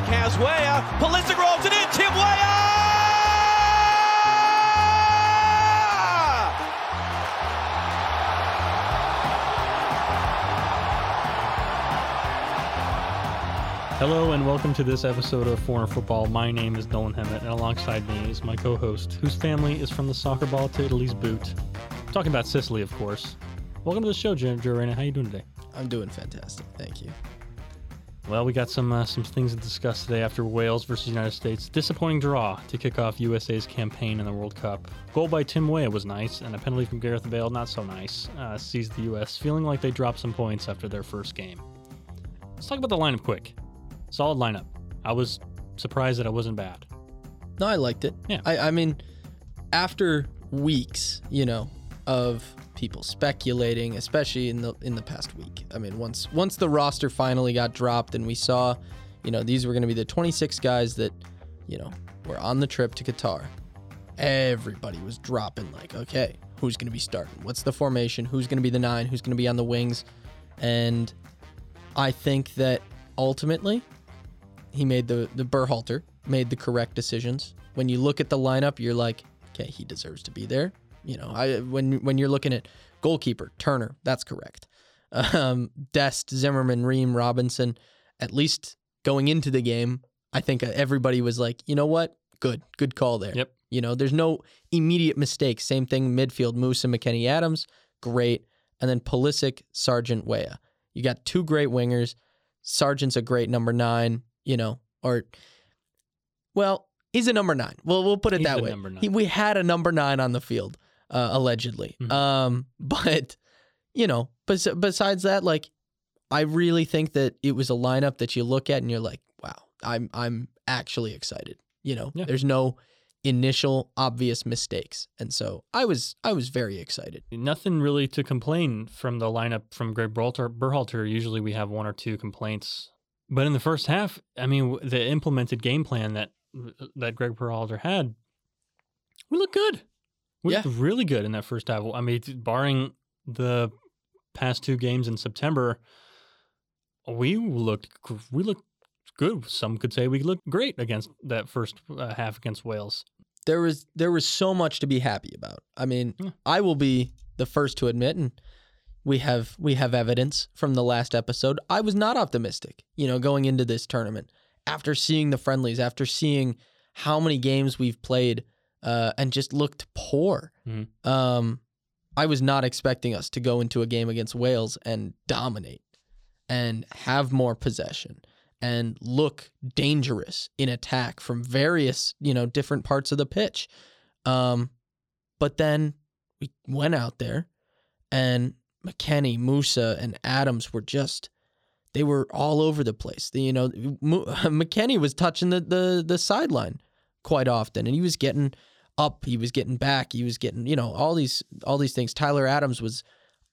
Pulisic has Weah. Pulisic rolls it in. Tim Weah! Hello and welcome to this episode of Foreigner Football. My name is Nolan Hemmett, and alongside me is my co-host, whose family is from the soccer ball to Italy's boot. I'm talking about Sicily, of course. Welcome to the show, Joe Reyna. How are you doing today? I'm doing fantastic. Thank you. Well, we got some uh, some things to discuss today after Wales versus United States. Disappointing draw to kick off USA's campaign in the World Cup. Goal by Tim Weah was nice, and a penalty from Gareth Bale not so nice. Uh, sees the US feeling like they dropped some points after their first game. Let's talk about the lineup quick. Solid lineup. I was surprised that it wasn't bad. No, I liked it. Yeah. I, I mean, after weeks, you know, of people speculating, especially in the in the past week. I mean, once once the roster finally got dropped and we saw, you know, these were going to be the 26 guys that, you know, were on the trip to Qatar. Everybody was dropping like, okay, who's going to be starting? What's the formation? Who's going to be the nine? Who's going to be on the wings? And I think that ultimately he made the the Berhalter made the correct decisions. When you look at the lineup, you're like, okay, he deserves to be there. You know, I when when you're looking at goalkeeper Turner, that's correct. Um, Dest, Zimmerman, Ream, Robinson, at least going into the game, I think everybody was like, you know what, good, good call there. Yep. You know, there's no immediate mistakes. Same thing midfield, Musah, McKennie, Adams, great, and then Pulisic, Sargent, Weah. You got two great wingers. Sargent's a great number nine, you know, or well, he's a number nine. Well, we'll put it He's that way. He, we had a number nine on the field, uh, allegedly. Mhm. Um, but you know, bes- besides that, like, I really think that it was a lineup that you look at and you're like, wow, I'm I'm actually excited. You know, Yeah. there's no initial obvious mistakes, and so I was I was very excited. Nothing really to complain from the lineup from Greg Berhalter. Berhalter. Usually we have one or two complaints, but in the first half, I mean, the implemented game plan that that Greg Berhalter had, we looked good. We Yeah. looked really good in that first half. I mean, barring the past two games in September, we looked we looked good. Some could say we looked great against that first uh, half against Wales. there was there was so much to be happy about. I mean, Yeah. I will be the first to admit, and we have we have evidence from the last episode. I was not optimistic, you know, going into this tournament after seeing the friendlies, after seeing how many games we've played, uh, and just looked poor. Mhm. Um, I was not expecting us to go into a game against Wales and dominate and have more possession and look dangerous in attack from various, you know, different parts of the pitch. Um, but then we went out there and McKennie, Musah, and Adams were just they were all over the place. The, you know, Mu- McKennie was touching the, the the sideline quite often, and he was getting up, he was getting back, he was getting you know all these all these things. Tyler Adams was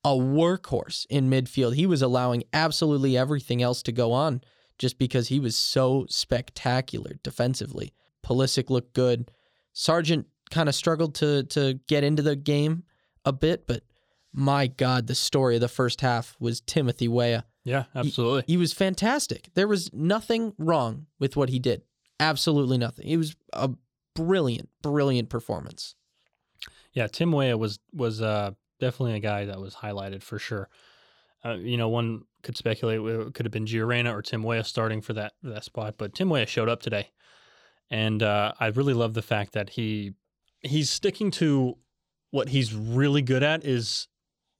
a workhorse in midfield. He was allowing absolutely everything else to go on just because he was so spectacular defensively. Pulisic looked good. Sargent kind of struggled to to get into the game a bit, but my God, the story of the first half was Timothy Weah. Yeah, absolutely. He was fantastic. There was nothing wrong with what he did. Absolutely nothing. He was a brilliant, brilliant performance. Yeah, Tim Weah was was uh, definitely a guy that was highlighted for sure. Uh, you know, one could speculate it could have been Gio Reyna or Tim Weah starting for that that spot, but Tim Weah showed up today, and uh, I really love the fact that he he's sticking to what he's really good at is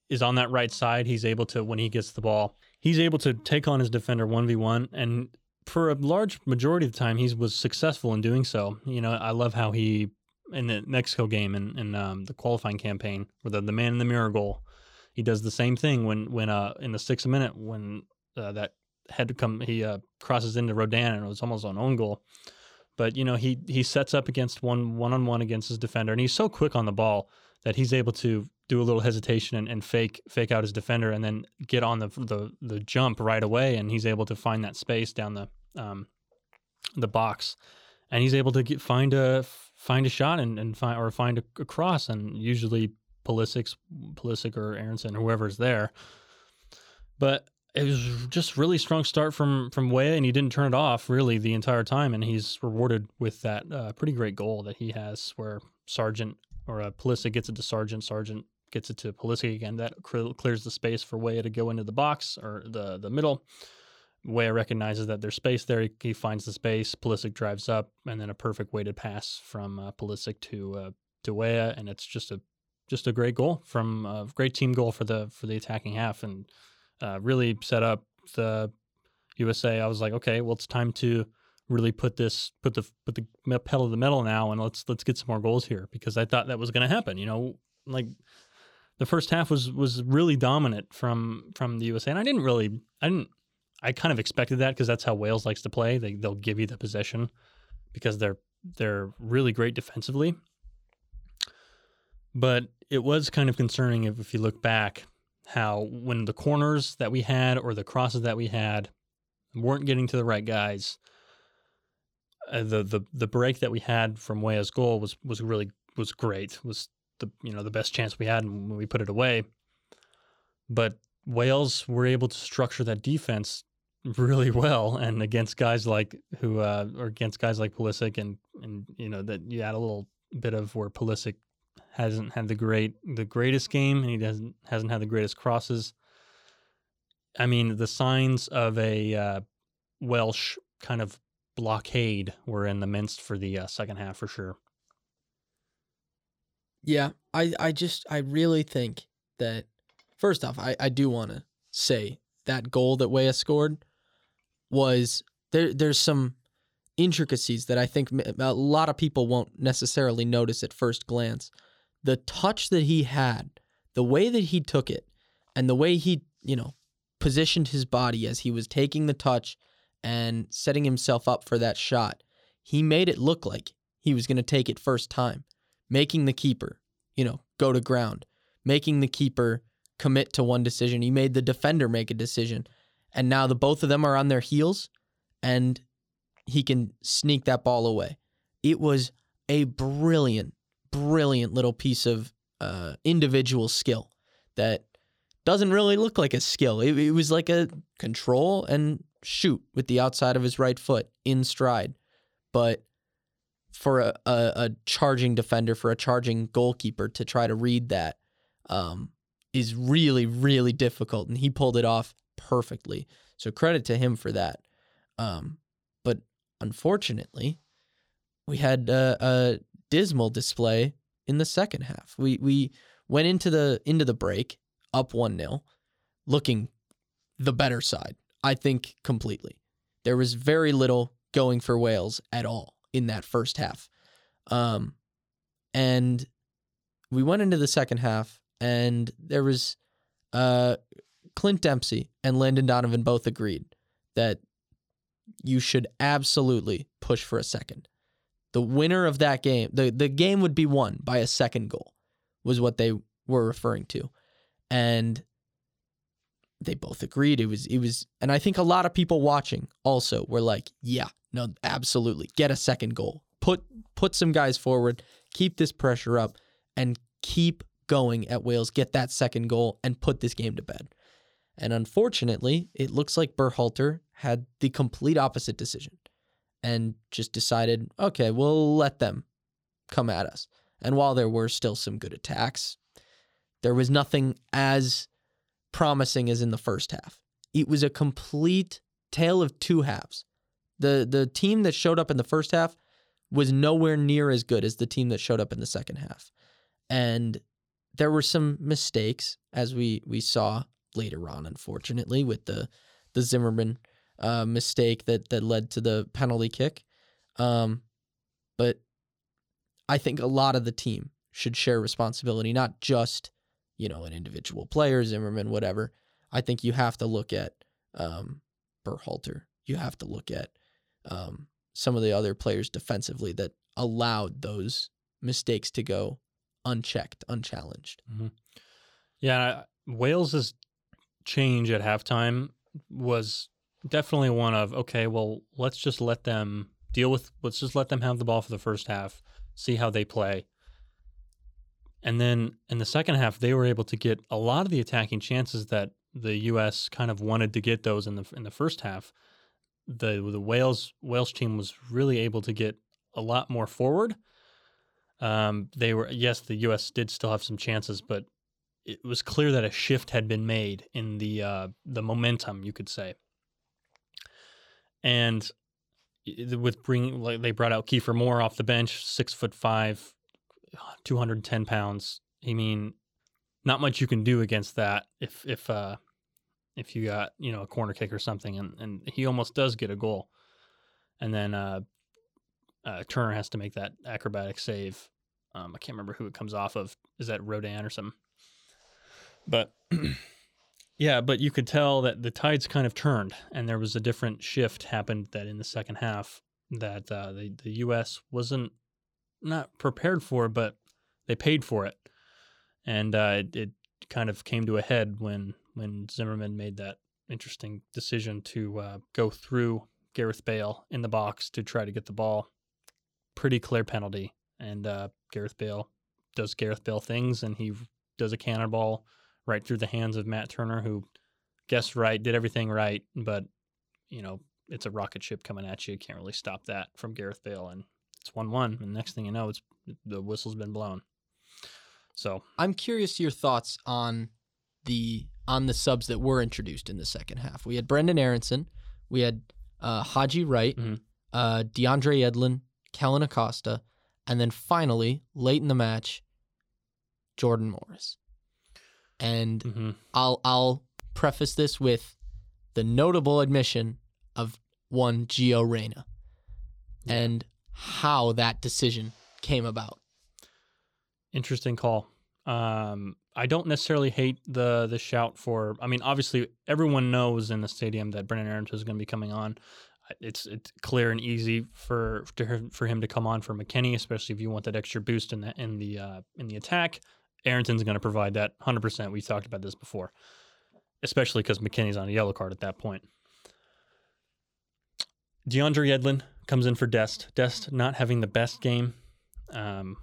is on that right side. He's able to when he gets the ball, he's able to take on his defender one v one, and for a large majority of the time, he was successful in doing so. You know, I love how he in the Mexico game and in, um, the qualifying campaign, where the, the man in the mirror goal, he does the same thing when when uh in the sixth minute when uh, that had to come he uh, crosses into Rodon and it was almost an own goal. But you know he he sets up against one one on one against his defender and he's so quick on the ball that he's able to do a little hesitation and, and fake fake out his defender and then get on the the the jump right away and he's able to find that space down the um the box and he's able to get find a find a shot and, and find or find a, a cross and usually Pulisic's Pulisic or Aaronson whoever's there but it was just really strong start from from Weah, and he didn't turn it off really the entire time, and he's rewarded with that uh, pretty great goal that he has, where Sargent or uh, Pulisic gets it to Sargent, Sargent gets it to Pulisic again. That cl- clears the space for Weah to go into the box or the the middle. Weah recognizes that there's space there. He, he finds the space. Pulisic drives up, and then a perfect weighted pass from uh, Pulisic to uh, to Weah, and it's just a just a great goal from a great team goal for the for the attacking half, and uh, really set up the USA. I was like, okay, well, it's time to really put this put the put the pedal to the metal now, and let's let's get some more goals here because I thought that was going to happen. You know, like the first half was was really dominant from from the USA, and I didn't really I didn't I kind of expected that because that's how Wales likes to play. They they'll give you the possession because they're they're really great defensively. But it was kind of concerning if, if you look back how when the corners that we had or the crosses that we had weren't getting to the right guys. Uh, the the the break that we had from Weah's goal was was really was great. Was the you know the best chance we had when we put it away. But Wales were able to structure that defense really well, and against guys like who, uh, or against guys like Pulisic, and and you know that you add a little bit of where Pulisic hasn't had the great the greatest game, and he doesn't hasn't had the greatest crosses. I mean, the signs of a uh, Welsh kind of blockade were in the midst for the uh, second half for sure. Yeah, I I just I really think that first off, I I do want to say that goal that Weah scored was there. There's some intricacies that I think a lot of people won't necessarily notice at first glance. The touch that he had, the way that he took it, and the way he, you know, positioned his body as he was taking the touch and setting himself up for that shot, he made it look like he was going to take it first time, making the keeper, you know, go to ground, making the keeper commit to one decision. He made the defender make a decision and now the both of them are on their heels and he can sneak that ball away. It was a brilliant, brilliant little piece of uh, individual skill that doesn't really look like a skill. It, it was like a control and shoot with the outside of his right foot in stride. But for a, a, a charging defender, for a charging goalkeeper to try to read that um, is really, really difficult. And he pulled it off perfectly. So credit to him for that. Um, but unfortunately, we had a, dismal display in the second half. We we went into the into the break up one 0 looking the better side. I think completely. There was very little going for Wales at all in that first half. Um, and we went into the second half, and there was uh, Clint Dempsey and Landon Donovan both agreed that you should absolutely push for a second. The winner of that game, the, the game would be won by a second goal, was what they were referring to. And they both agreed. It was it was and I think a lot of people watching also were like, yeah, no, absolutely. Get a second goal. Put put some guys forward, keep this pressure up, and keep going at Wales, get that second goal, and put this game to bed. And unfortunately, it looks like Berhalter had the complete opposite decision and just decided, okay, we'll let them come at us. And while there were still some good attacks, there was nothing as promising as in the first half. It was a complete tale of two halves. The the team that showed up in the first half was nowhere near as good as the team that showed up in the second half. And there were some mistakes as we we saw later on, unfortunately, with the the Zimmerman uh, mistake that that led to the penalty kick. Um, but I think a lot of the team should share responsibility, not just you know an individual player, Zimmerman, whatever. I think you have to look at um, Berhalter. You have to look at um, some of the other players defensively that allowed those mistakes to go unchecked, unchallenged. Mm-hmm. Yeah, Wales is change at halftime was definitely one of okay, well, let's just let them deal with let's just let them have the ball for the first half, see how they play. And then in the second half, they were able to get a lot of the attacking chances that the U.S. kind of wanted to get those in the in the first half, the the Wales Wales team was really able to get a lot more forward. Um, they were yes, the U.S. did still have some chances, but it was clear that a shift had been made in the uh, the momentum, you could say. And with bringing like they brought out Kiefer Moore off the bench, six foot five, 210 pounds. I mean, not much you can do against that if if uh if you got you know a corner kick or something, and and he almost does get a goal, and then uh, uh Turner has to make that acrobatic save. Um, I can't remember who it comes off of. Is that Rodon or something? But yeah, but you could tell that the tides kind of turned, and there was a different shift happened that in the second half that uh, the the U.S. wasn't not prepared for, but they paid for it, and uh, it, it kind of came to a head when when Zimmerman made that interesting decision to uh, go through Gareth Bale in the box to try to get the ball. Pretty clear penalty, and uh, Gareth Bale does Gareth Bale things, and he does a cannonball right through the hands of Matt Turner, who guessed right, did everything right, but you know it's a rocket ship coming at you. You can't really stop that from Gareth Bale, and it's one-one. And next thing you know, it's the whistle's been blown. So I'm curious your thoughts on the on the subs that were introduced in the second half. We had Brenden Aaronson, we had uh, Haji Wright, mm-hmm. uh, DeAndre Yedlin, Kellyn Acosta, and then finally, late in the match, Jordan Morris. And mm-hmm. I'll I'll preface this with the notable admission of one Gio Reyna yeah. and how that decision came about. Interesting call. Um, I don't necessarily hate the the shout for. I mean, obviously, everyone knows in the stadium that Brenden Aaronson is going to be coming on. It's it's clear and easy for to, for him to come on for McKennie, especially if you want that extra boost in the in the uh, in the attack. Aaronson's going to provide that 100. percent We talked about this before, especially because McKennie's on a yellow card at that point. DeAndre Yedlin comes in for Dest. Dest not having the best game. Um,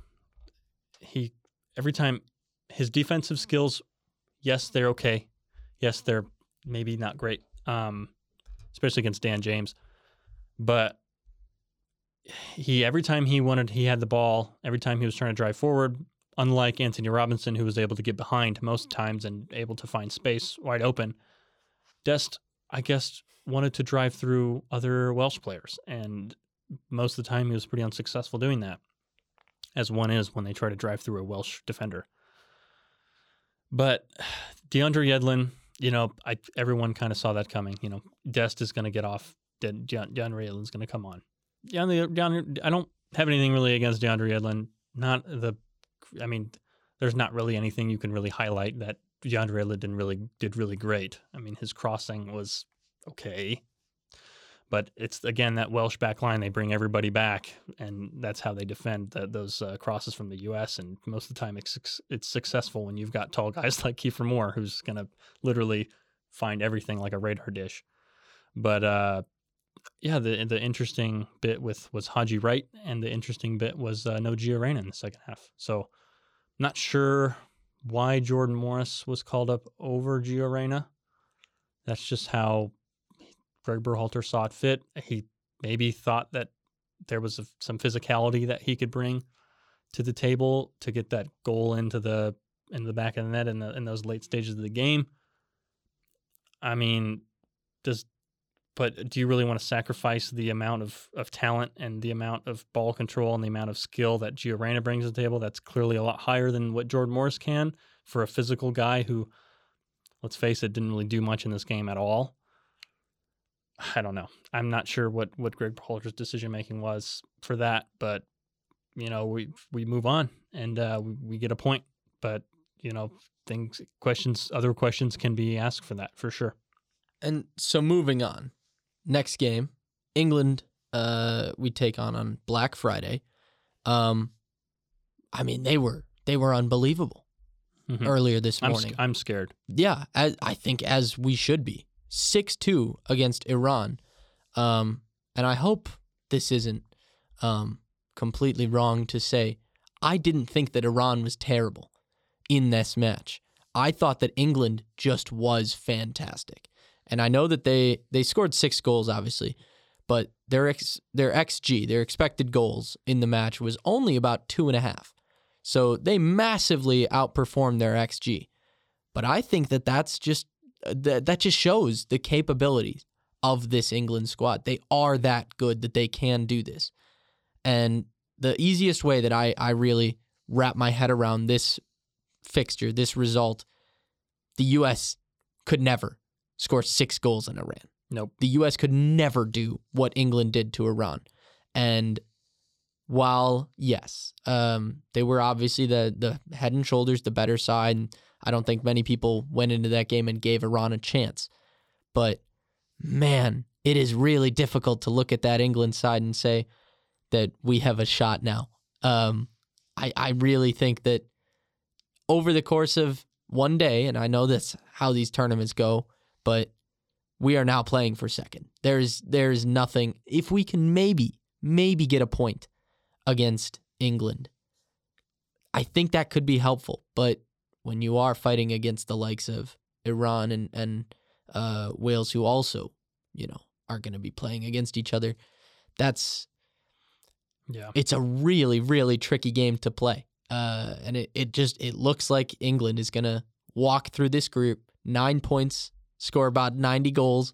he every time his defensive skills, yes, they're okay. Yes, they're maybe not great, um, especially against Dan James. But he every time he wanted, he had the ball. Every time he was trying to drive forward, unlike Antonee Robinson, who was able to get behind most times and able to find space wide open, Dest, I guess, wanted to drive through other Welsh players, and most of the time he was pretty unsuccessful doing that, as one is when they try to drive through a Welsh defender. But DeAndre Yedlin, you know, I everyone kind of saw that coming. You know, Dest is going to get off. De, DeAndre Yedlin's going to come on. DeAndre, DeAndre, I don't have anything really against DeAndre Yedlin. Not the, I mean, there's not really anything you can really highlight that DeAndre Yedlin really did really great. I mean, his crossing was okay. But it's again that Welsh back line. They bring everybody back, and that's how they defend the, those uh, crosses from the U.S. And most of the time, it's it's successful when you've got tall guys like Kiefer Moore, who's going to literally find everything like a radar dish. But uh, yeah, the the interesting bit with was Haji Wright, and the interesting bit was uh, no Gio Reyna in the second half. So, not sure why Jordan Morris was called up over Gio Reyna. That's just how Greg Berhalter saw it fit. He maybe thought that there was a, some physicality that he could bring to the table to get that goal into the in the back of the net in the in those late stages of the game. I mean, does but do you really want to sacrifice the amount of, of talent and the amount of ball control and the amount of skill that Gio Reyna brings to the table? That's clearly a lot higher than what Jordan Morris can for a physical guy who, let's face it, didn't really do much in this game at all. I don't know. I'm not sure what what Greg Berhalter's decision making was for that, but you know, we we move on and uh, we, we get a point. But you know, things, questions, other questions can be asked for that for sure. And so moving on, next game, England. Uh, we take on on Black Friday. Um, I mean, they were they were unbelievable mm-hmm. earlier this morning. I'm, I'm scared. Yeah, I, I think as we should be. 6 2 against Iran. Um, and I hope this isn't um, completely wrong to say. I didn't think that Iran was terrible in this match. I thought that England just was fantastic. And I know that they they scored six goals, obviously, but their ex, their xG, their expected goals in the match was only about two and a half. So they massively outperformed their xG. But I think that that's just uh, that that just shows the capabilities of this England squad. They are that good that they can do this. And the easiest way that I I really wrap my head around this fixture, this result, the US could never score 6 goals in Iran. Nope. The US could never do what England did to Iran. And while yes, um, they were obviously the the head and shoulders the better side, and I don't think many people went into that game and gave Iran a chance. But man, it is really difficult to look at that England side and say that we have a shot now. Um, I I really think that over the course of one day, and I know that's how these tournaments go, but we are now playing for second. There's there's nothing. If we can maybe maybe get a point against England, I think that could be helpful. But when you are fighting against the likes of Iran and and uh, Wales, who also you know are going to be playing against each other, that's Yeah. it's a really really tricky game to play. Uh, and it, it just it looks like England is going to walk through this group nine points, score about 90 goals,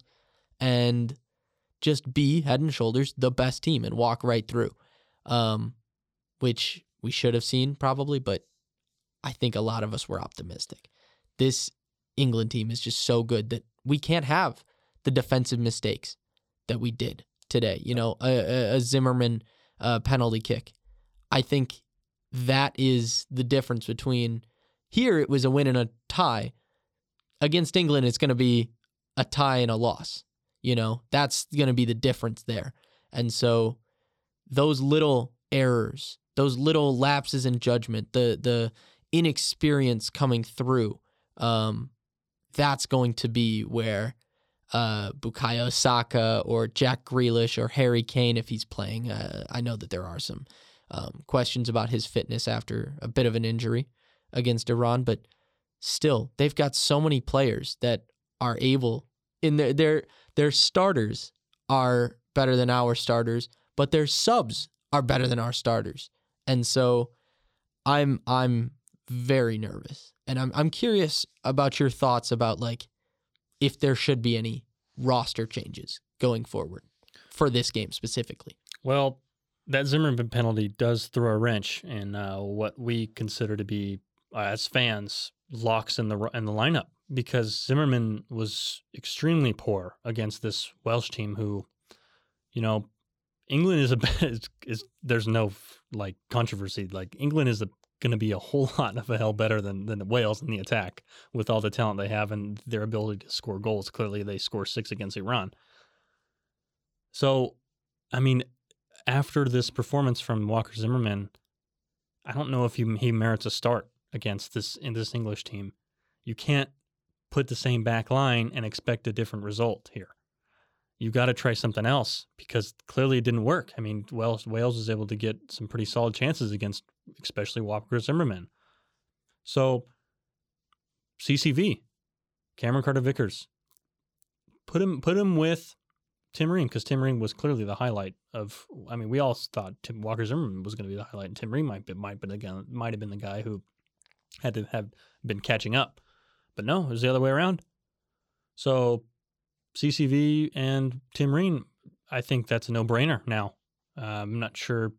and just be head and shoulders the best team and walk right through. Um, which we should have seen probably, but I think a lot of us were optimistic. This England team is just so good that we can't have the defensive mistakes that we did today. You know, a, a, Zimmerman uh, penalty kick. I think that is the difference between here it was a win and a tie. Against England, it's going to be a tie and a loss. You know, that's going to be the difference there. And so those little errors, those little lapses in judgment, the the inexperience coming through, um, that's going to be where uh, Bukayo Saka or Jack Grealish or Harry Kane, if he's playing. Uh, I know that there are some um, questions about his fitness after a bit of an injury against Iran, but still, they've got so many players that are able in their their their starters are better than our starters, but their subs are better than our starters. And so I'm I'm very nervous. And I'm I'm curious about your thoughts about like if there should be any roster changes going forward for this game specifically. Well, that Zimmerman penalty does throw a wrench in uh, what we consider to be, as fans, locks in the in the lineup because Zimmerman was extremely poor against this Welsh team. Who, you know, England is a is, is there's no like controversy. Like England is going to be a whole lot of a hell better than than Wales in the attack with all the talent they have and their ability to score goals. Clearly, they score six against Iran. So, I mean, after this performance from Walker Zimmerman, I don't know if he, he merits a start against this in this English team. You can't put the same back line and expect a different result here. You got to try something else because clearly it didn't work. I mean, Wales Wales was able to get some pretty solid chances against, especially Walker Zimmerman. So, CCV, Cameron Carter Vickers, put him put him with Tim Ream because Tim Ream was clearly the highlight of. I mean, we all thought Tim Walker Zimmerman was going to be the highlight, and Tim Ream might be, might been again might have been the guy who had to have been catching up, but no, it was the other way around. So CCV and Tim Ream, I think that's a no brainer now. Uh, I'm not sure.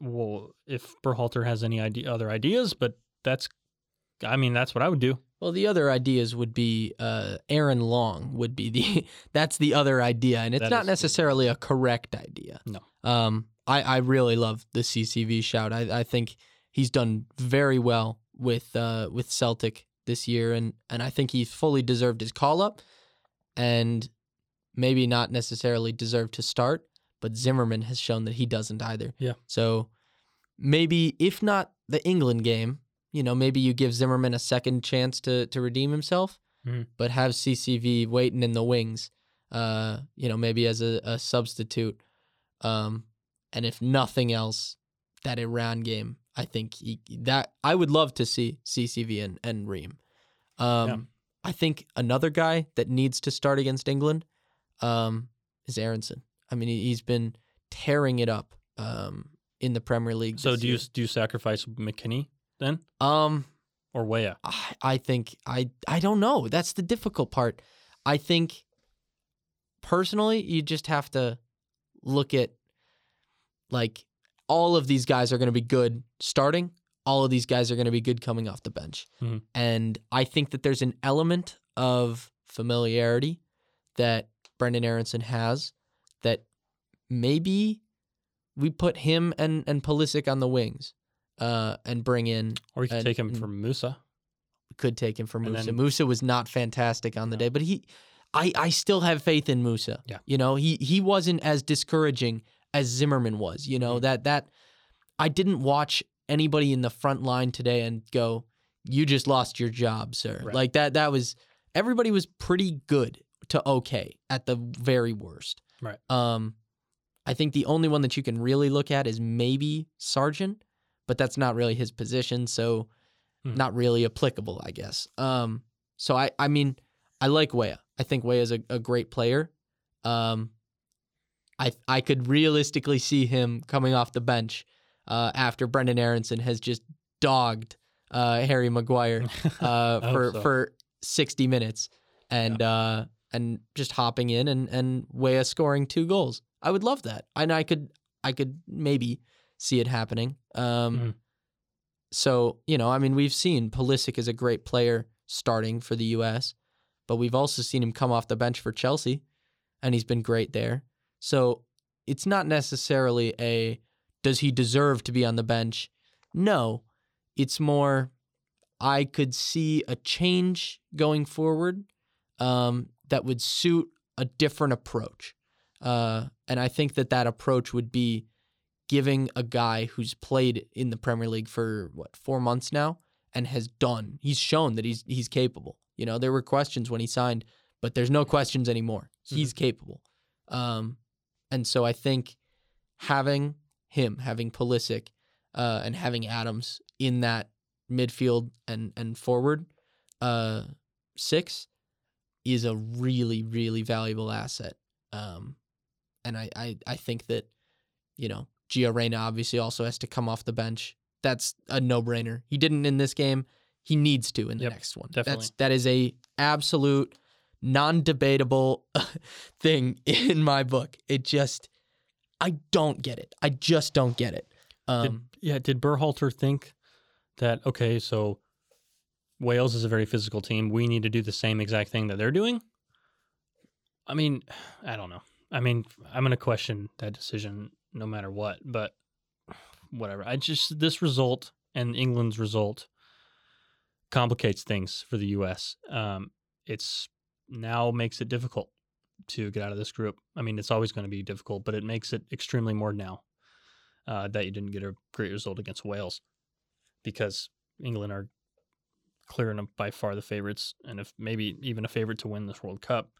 Well, if Berhalter has any idea, other ideas, but that's, I mean, that's what I would do. Well, the other ideas would be uh, Aaron Long would be the that's the other idea, and it's That not necessarily a correct idea. No. Um, I I really love the CCV shout. I I think he's done very well with uh with Celtic this year, and and I think he fully deserved his call up, and maybe not necessarily deserved to start, but Zimmerman has shown that he doesn't either. Yeah. So maybe if not the England game, you know, maybe you give Zimmerman a second chance to to redeem himself, Mhm. but have CCV waiting in the wings, uh, you know, maybe as a, a substitute. Um, and if nothing else, that Iran game, I think he, that I would love to see CCV and, and Ream Um, Yeah. I think another guy that needs to start against England um, is Aaronson. I mean, he- he's been tearing it up um, in the Premier League. So do you do you sacrifice McKennie then Um, or Weah? I, I think I I don't know. That's the difficult part. I think personally, you just have to look at like all of these guys are going to be good starting. All of these guys are going to be good coming off the bench. Mhm. And I think that there's an element of familiarity that Brenden Aaronson has that maybe we put him and and Pulisic on the wings uh, and bring in Or you could And- take him from Musah. could take him from Musah. then- Musah was not fantastic on the No. day, but he, I, I still have faith in Musah. Yeah. you know, he he wasn't as discouraging as Zimmerman was. You know Mhm. that that I didn't watch anybody in the front line today and go, "You just lost your job, sir." Right. Like that. That was everybody was pretty good to okay at the very worst. Right. Um, I think the only one that you can really look at is maybe Sargent, but that's not really his position, so Mhm. not really applicable, I guess. Um, so I, I mean, I like Weah. I think Weah is a, a great player. Um, I, I could realistically see him coming off the bench uh, after Brenden Aaronson has just dogged uh, Harry Maguire uh, for so. for 60 minutes and uh, and just hopping in and and Weah scoring two goals. I would love that, and I could I could maybe see it happening. Um, Mhm. So you know, I mean, we've seen Pulisic is a great player starting for the U.S., but we've also seen him come off the bench for Chelsea, and he's been great there. So it's not necessarily a does he deserve to be on the bench? No, it's more I could see a change going forward um, that would suit a different approach. Uh, and I think that that approach would be giving a guy who's played in the Premier League for what four months now and has done. He's shown that he's he's capable. You know, there were questions when he signed, but there's no questions anymore. He's capable. Um, and so I think having him, having Pulisic, uh, and having Adams in that midfield and and forward uh, six is a really really valuable asset. Um, and I, I I think that you know Gio Reyna obviously also has to come off the bench. That's a no brainer. He didn't in this game. He needs to in the Yep, next one. definitely. That's that is a absolute non-debatable thing in my book. It just I don't get it. I just don't get it. Um, yeah, did Berhalter think that okay, so Wales is a very physical team. We need to do the same exact thing that they're doing? I mean, I don't know. I mean, I'm going to question that decision no matter what, but whatever. I just this result and England's result complicates things for the US. Um it's now makes it difficult to get out of this group. I mean, it's always going to be difficult, but it makes it extremely more now uh, that you didn't get a great result against Wales because England are clear and by far the favorites, and if maybe even a favorite to win this World Cup.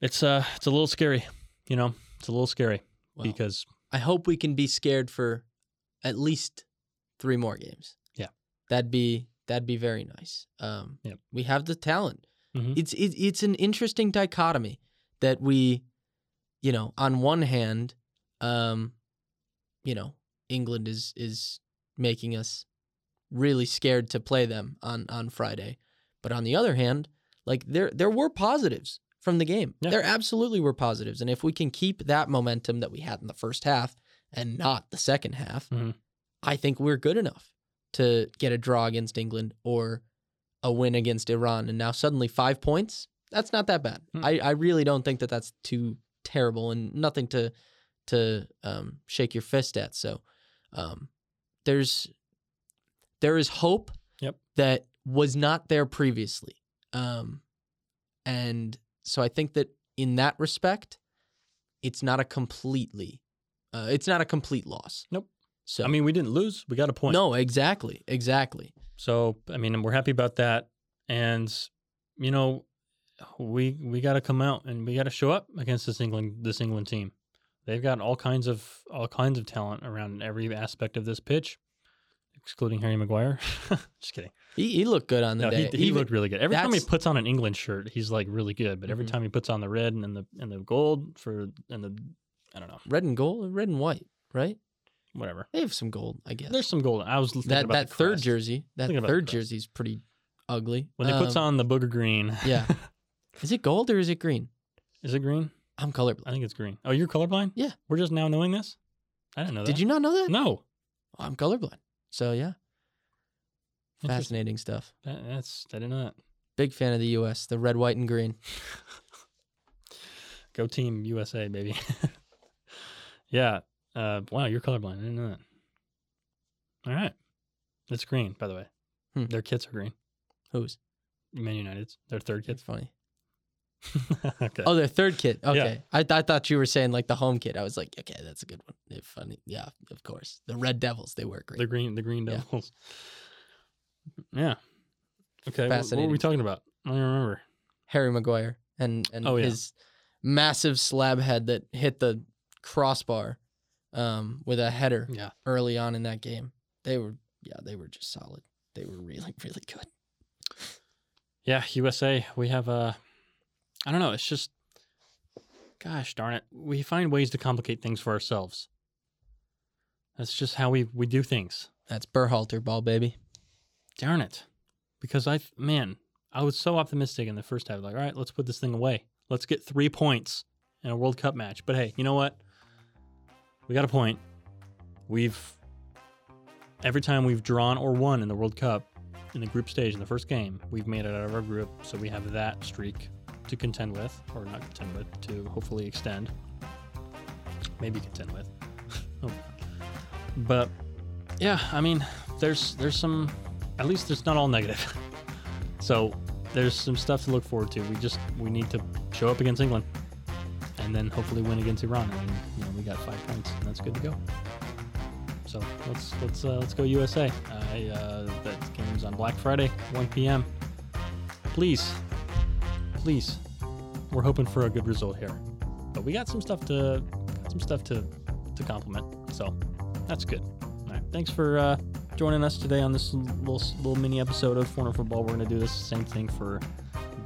It's uh, it's a little scary, you know. It's a little scary well, because I hope we can be scared for at least three more games. Yeah. that'd be that'd be very nice. Um, Yep. we have the talent. Mhm. It's it, it's an interesting dichotomy that we, you know, on one hand, um, you know, England is is making us really scared to play them on on Friday, but on the other hand, like there there were positives from the game. Yeah. There absolutely were positives, and if we can keep that momentum that we had in the first half and not the second half, Mhm. I think we're good enough to get a draw against England or a win against Iran. And now suddenly five points, that's not that bad. Hmm. I, I really don't think that that's too terrible and nothing to to um, shake your fist at. So um, there's there is hope Yep. that was not there previously. Um, and so I think that in that respect, it's not a completely uh, it's not a complete loss. Nope. So I mean, we didn't lose. We got a point. no, exactly, exactly. So I mean, we're happy about that, and you know, we we got to come out and we got to show up against this England this England team. They've got all kinds of all kinds of talent around every aspect of this pitch. excluding Harry Maguire. Just kidding. He, he looked good on the No, day. he, he Even- looked really good. Every time he puts on an England shirt, he's like really good. But every Mhm. time he puts on the red and the and the gold for and the I don't know red and gold, red and white, right? Whatever. They have some gold, I guess. There's some gold. I was thinking that about that the third crest. jersey, that Thinking about the third crest. jersey's pretty ugly. when he puts Um, on the booger green. yeah. Is it gold or is it green? is it green? I'm colorblind. I think it's green. Oh, you're colorblind? Yeah. We're just now knowing this. I didn't know that. Did you not know that? No. I'm colorblind. So yeah, Interesting. fascinating stuff. That, that's I didn't know that. Big fan of the U.S. The red, white, and green. Go team USA, baby. yeah. Uh, wow, you're colorblind. I didn't know that. All right. It's green, by the way. Hmm. Their kits are green. Who's? Man United's. Their third kits. funny. okay. Oh, their third kit. Okay, I, th- I thought you were saying like the home kit. I was like, okay, that's a good one. Yeah, funny. Yeah, of course. The Red Devils. They wear green. The green, the green devils. Yeah. Okay. wh- What, were we talking about? I don't remember. Harry Maguire and and Oh, yeah. his massive slab head that hit the crossbar um, with a header Yeah. early on in that game. They were yeah, they were just solid. They were really really good. Yeah. USA. We have Uh, I don't know. It's just, gosh darn it. We find ways to complicate things for ourselves. That's just how we we do things. That's Berhalter ball baby. Darn it. Because I, man, I was so optimistic in the first half. Like, all right, let's put this thing away. Let's get three points in a World Cup match. But hey, you know what? We got a point. We've, every time we've drawn or won in the World Cup in the group stage in the first game, we've made it out of our group. So we have that streak to contend with, or not contend with, to hopefully extend. Maybe contend with. Oh. but yeah, I mean, there's there's some at least it's not all negative. so there's some stuff to look forward to. We just we need to show up against England, and then hopefully win against Iran, and you know we got five points, and that's good to go. So let's let's uh, let's go USA. I, uh, that game's on Black Friday, 1 p.m. Please, please, we're hoping for a good result here, but we got some stuff to some stuff to to compliment. So that's good. All right, thanks for uh, joining us today on this little little mini episode of Foreigner Football. We're going to do this same thing for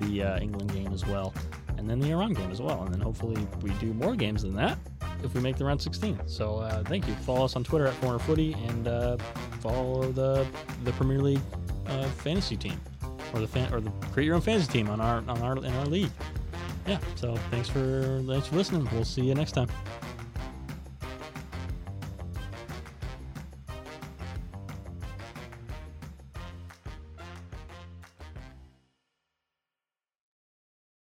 the uh, England game as well, and then the Iran game as well, and then hopefully we do more games than that if we make the round 16. So uh, thank you. Follow us on Twitter at Foreigner Footy and uh, follow the the Premier League uh, fantasy team or the fan or the create your own fantasy team on our on our in our league. Yeah. So thanks for thanks for listening. We'll see you next time.